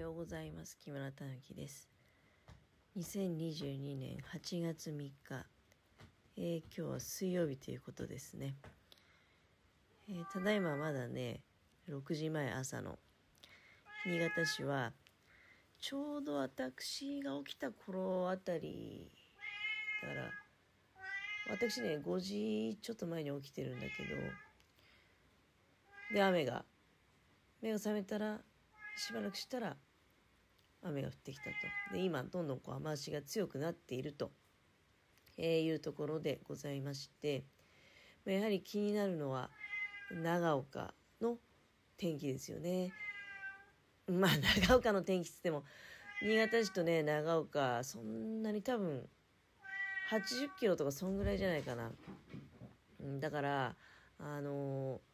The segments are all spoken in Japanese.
ようございます。木村たぬきです。2022年8月3日、えー今日は水曜日ということですね。えーただいままだね、6時前朝の新潟市は、ちょうど私が起きた頃あたり、だから、私ね、5時ちょっと前に起きてるんだけど、で、雨が、目が覚めたら、しばらくしたら雨が降ってきたと。で、今、どんどんこう雨足が強くなっていると、えーいうところでございまして、まあやはり気になるのは長岡の天気ですよね。まあ、長岡の天気っつっても、新潟市とね、長岡、そんなに多分、80キロとかそんぐらいじゃないかな。だから、あのー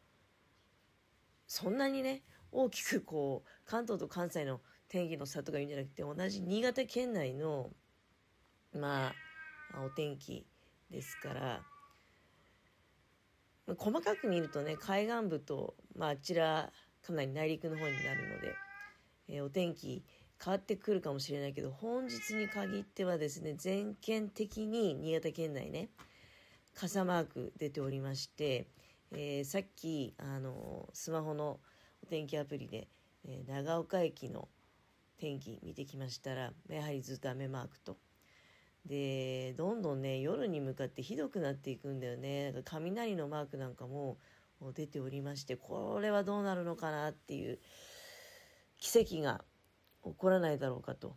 そんなにね、大きくこう、関東と関西の天気の差とか言うんじゃなくて、同じ新潟県内の、まあ、お天気ですから、細かく見るとね、海岸部と、まあ、あちら、かなり内陸の方になるので、えーお天気変わってくるかもしれないけど、本日に限ってはですね、全県的に新潟県内ね、傘マーク出ておりまして、えーさっき、あのスマホのお天気アプリで、えー長岡駅の天気見てきましたら、やはりずっと雨マークと。で、どんどんね、夜に向かってひどくなっていくんだよね。なんか雷のマークなんかも出ておりまして、これはどうなるのかなっていう奇跡が起こらないだろうかと、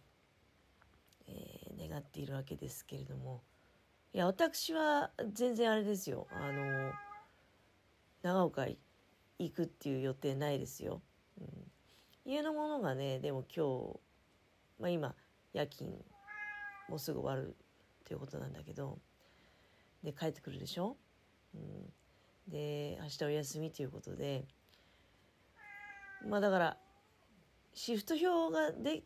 えー願っているわけですけれども。いや、私は全然あれですよ。あの、長岡行くっていう予定ないですよ。うん、家のものがね、でも今日、まあ今、夜勤、もうすぐ終わるっていうことなんだけど、で、帰ってくるでしょ、うん、で、明日お休みということで、まあだから、シフト表ができ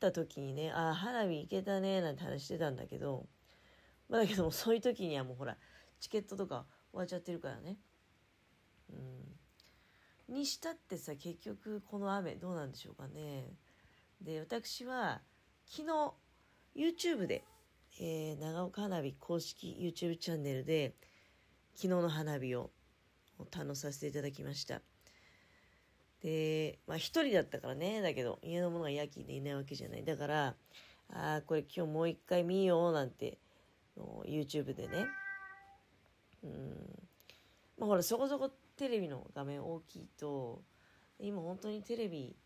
た時にね、ああ、花火行けたね、なんて話してたんだけど、まあだけどもそういう時にはもうほら、チケットとか終わっちゃってるからね。うん。にしたってさ、結局この雨どうなんでしょうかね。で、私は昨日 YouTube で、えー長岡花火公式 YouTube チャンネルで昨日の花火を堪能させていただきました。で、まあ一人だったからね、だけど家の者が夜勤でいないわけじゃない。だから、ああ、これ今日もう一回見ようなんて、YouTube でね。うん。まあほら、そこそこテレビの画面大きいと、今本当にテレビ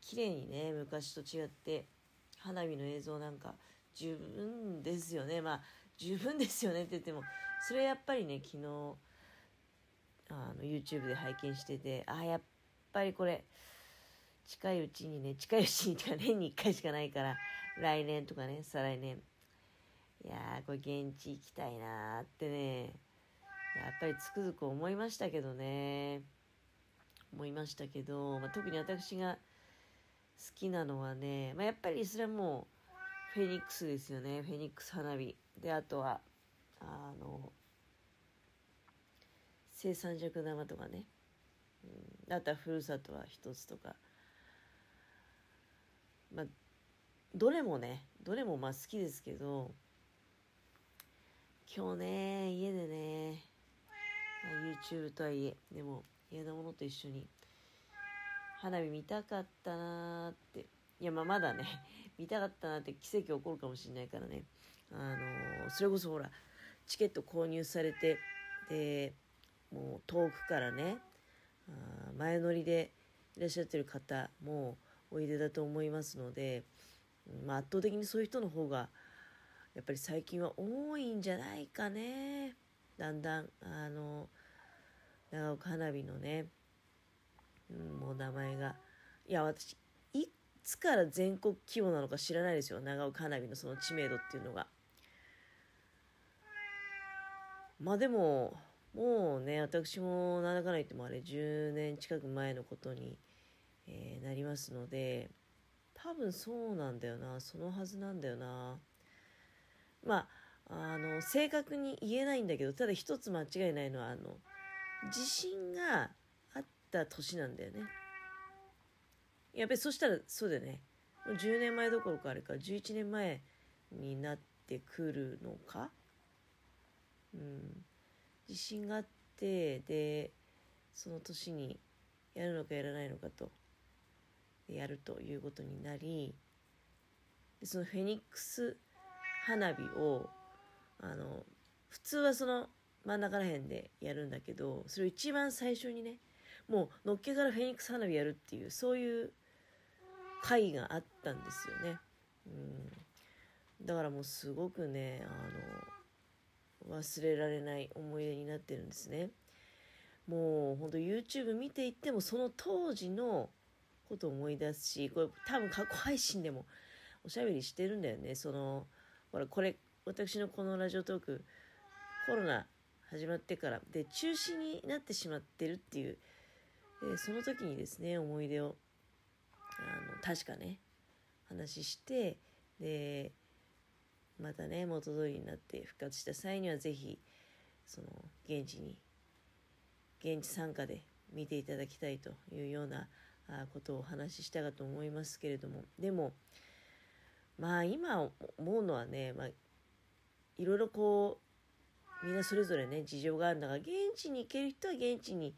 綺麗にね、昔と違って、花火の映像なんか十分ですよね。まあ、十分ですよねって言っても、それやっぱりね、昨日、あの、YouTube で拝見してて、ああ、やっぱりこれ、近いうちにね、近いうちに、とか年に1回しかないから、来年とかね、再来年。いやー、これ現地行きたいなーってね、やっぱりつくづく思いましたけどね。思いましたけど、まあ、特に私が好きなのはね、まあ、やっぱりそれはもう、フェニックスですよね。フェニックス花火。で、あとは、あの、生産尺玉とかね。うん、あとはふるさとは一つとか。まあ、どれもね、どれもまあ好きですけど、今日ね、家でね、YouTube とはいえ、でも家のものと一緒に花火見たかったなーって。いや、まあまだね、見たかったなって奇跡起こるかもしれないからね。あのーそれこそほら、チケット購入されて、で、もう遠くからね、あ前乗りでいらっしゃってる方もおいでだと思いますので、まあ、圧倒的にそういう人の方がやっぱり最近は多いんじゃないかねだんだんあの長岡花火のね、うん、もう名前が。いや私いつから全国規模なのか知らないですよ。長岡花火のその知名度っていうのが。まあでももうね私もなんだかんだ言ってもあれ10年近く前のことに、えーなりますので多分そうなんだよなそのはずなんだよな。まああの正確に言えないんだけどただ一つ間違いないのはあの地震があった年なんだよね。やっぱりそしたらそうだよね。もう10年前どころかあれか11年前になってくるのか。うん。自信があってでその年にやるのかやらないのかと。やるということになりでそのフェニックス花火をあの普通はその真ん中ら辺でやるんだけどそれを一番最初にねもうのっけからフェニックス花火やるっていうそういう会があったんですよね。うん、だからもうすごくねあの忘れられない思い出になってるんですね。もうほんと YouTube 見ていってもその当時のことを思い出すしこれ多分過去配信でもおしゃべりしてるんだよねそのほらこれ私のこのラジオトークコロナ始まってから。で中止になってしまってるっていう、えー、その時にですね思い出をあの確かね話してでまたね元通りになって復活した際には是非その現地に現地参加で見ていただきたいというようなことをお話ししたかと思いますけれども。でもまあ今思うのはね、まあ、いろいろこうみんなそれぞれね事情があるんだから現地に行ける人は現地に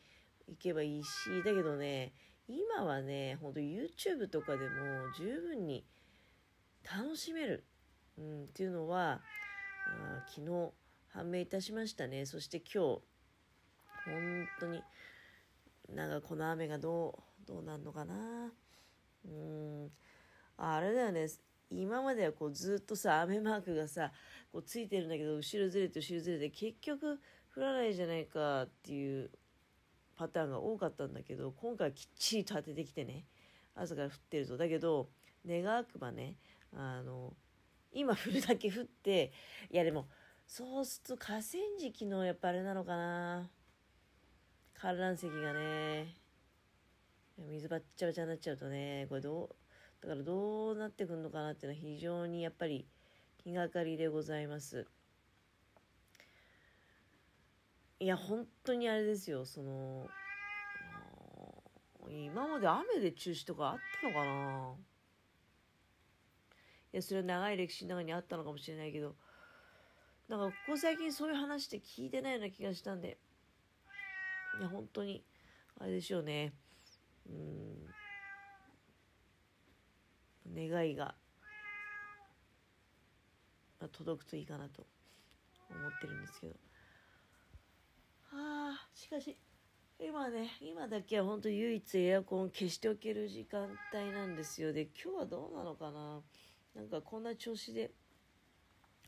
行けばいいしだけどね今はねほんと YouTube とかでも十分に楽しめる、うん、っていうのはあ昨日判明いたしましたね。そして今日本当になんかこの雨がどうどうなんのかな。うんあれだよね。今まではこうずっとさ雨マークがさこうついてるんだけど後ろずれて後ろずれて結局降らないじゃないかっていうパターンが多かったんだけど今回きっちりと当ててきてね。朝から降ってるとだけど願わくばねあの今降るだけ降っていやでもそうすると河川敷のやっぱあれなのかな。観覧席がね水ばっちゃばちゃになっちゃうとねこれどうだからどうなってくるのかなっていうのは非常にやっぱり気がかりでございます。いや本当にあれですよ。その今まで雨で中止とかあったのかな？いやそれは長い歴史の中にあったのかもしれないけどなんかここ最近そういう話って聞いてないような気がしたんで。いや本当にあれでしょうね。うん。願いが届くといいかなと思ってるんですけど。あしかし今ね今だけは本当唯一エアコン消しておける時間帯なんですよ。で今日はどうなのかな？なんかこんな調子で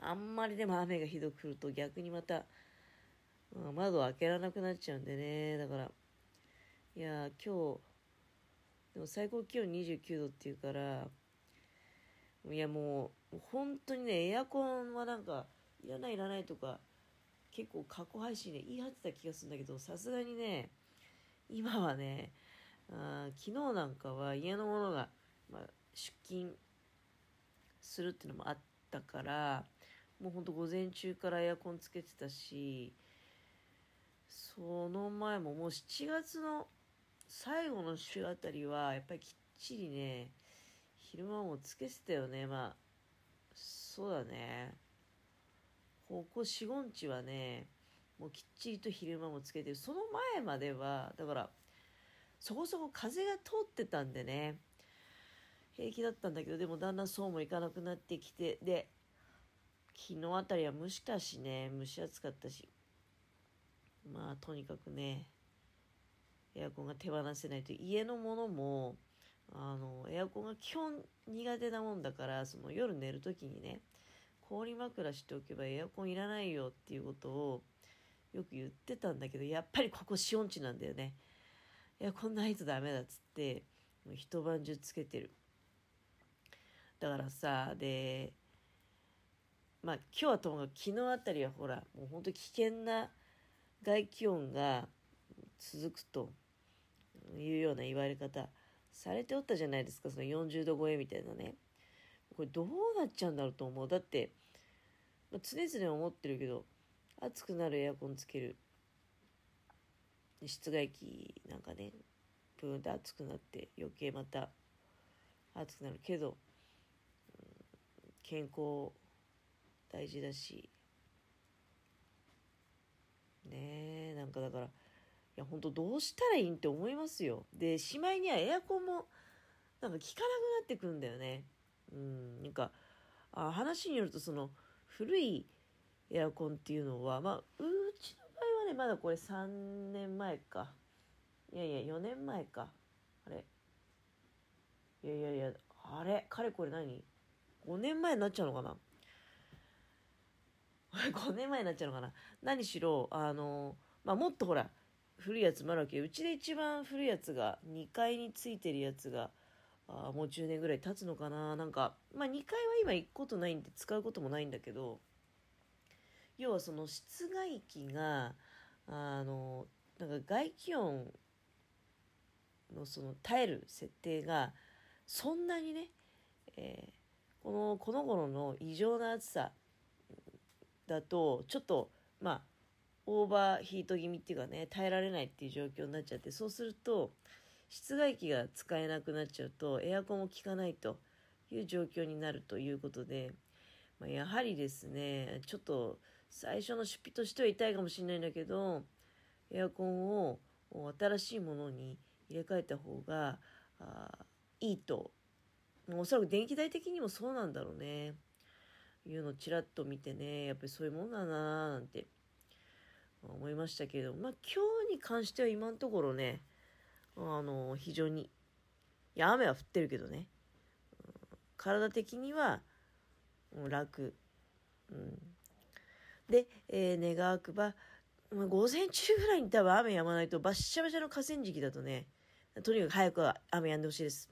あんまりでも雨がひどく降ると逆にまた、まあ、窓を開けられなくなっちゃうんでね。だからいや今日でも最高気温29度っていうからいやもう本当にねエアコンはなんかいらないいらないとか結構過去配信で言い張ってた気がするんだけどさすがにね今はねあ昨日なんかは家のものが、まあ、出勤するっていうのもあったからもうほんと午前中からエアコンつけてたしその前ももう7月の最後の週あたりはやっぱりきっちりね昼間もつけてたよね。まあ、そうだね。ここ4、5日はね、もうきっちりと昼間もつけてる。その前までは、だから、そこそこ風が通ってたんでね、平気だったんだけど、でもだんだんそうもいかなくなってきて、で、昨日あたりは蒸したしね、蒸し暑かったし、まあ、とにかくね、エアコンが手放せないと家のものもあのエアコンが基本苦手なもんだからその夜寝る時にね氷枕しておけばエアコンいらないよっていうことをよく言ってたんだけどやっぱりここ試音地なんだよね。エアコンないとダメだっつってもう一晩中つけてる。だからさでまあ今日はともかく昨日あたりはほらもうほんと危険な外気温が続くというような言われ方。されておったじゃないですかその40度超えみたいなね。これどうなっちゃうんだろうと思う。だって、まあ、常々思ってるけど暑くなるエアコンつける。室外機なんかねブーンと暑くなって余計また暑くなるけど、健康大事だし。ねえなんかだからいや本当どうしたらいいんって思いますよ。でしまいにはエアコンもなんか効かなくなってくんだよね。うんなんかあ話によるとその古いエアコンっていうのはまあうちの場合はねまだこれ3年前か。いやいや4年前か。あれ。いやいやいやあれ？かれこれ何？5年前になっちゃうのかな？5年前になっちゃうのかな？何しろ、あの、まあ、もっとほら、古いやつもあるわけうちで一番古いやつが、2階についてるやつが、あもう10年ぐらい経つのかな。なんか、まあ、2階は今行くことないんで使うこともないんだけど、要はその室外機が、あの、なんか外気温のその耐える設定が、そんなにね、えーこのこの頃の異常な暑さだとちょっとまあオーバーヒート気味っていうかね耐えられないっていう状況になっちゃってそうすると室外機が使えなくなっちゃうとエアコンも効かないという状況になるということで、まあ、やはりですねちょっと最初の出費としては痛いかもしれないんだけどエアコンを新しいものに入れ替えた方があいいとおそらく電気代的にもそうなんだろうね。いうのをちらっと見てね、やっぱりそういうもんだなーなんて思いましたけど、まあ今日に関しては今のところね、あの、非常に、いや、雨は降ってるけどね、体的には楽。うん、で、えー、願わくば、午前中ぐらいに多分雨止まないと、バッシャバシャの河川敷だとね、とにかく早く雨止んでほしいです。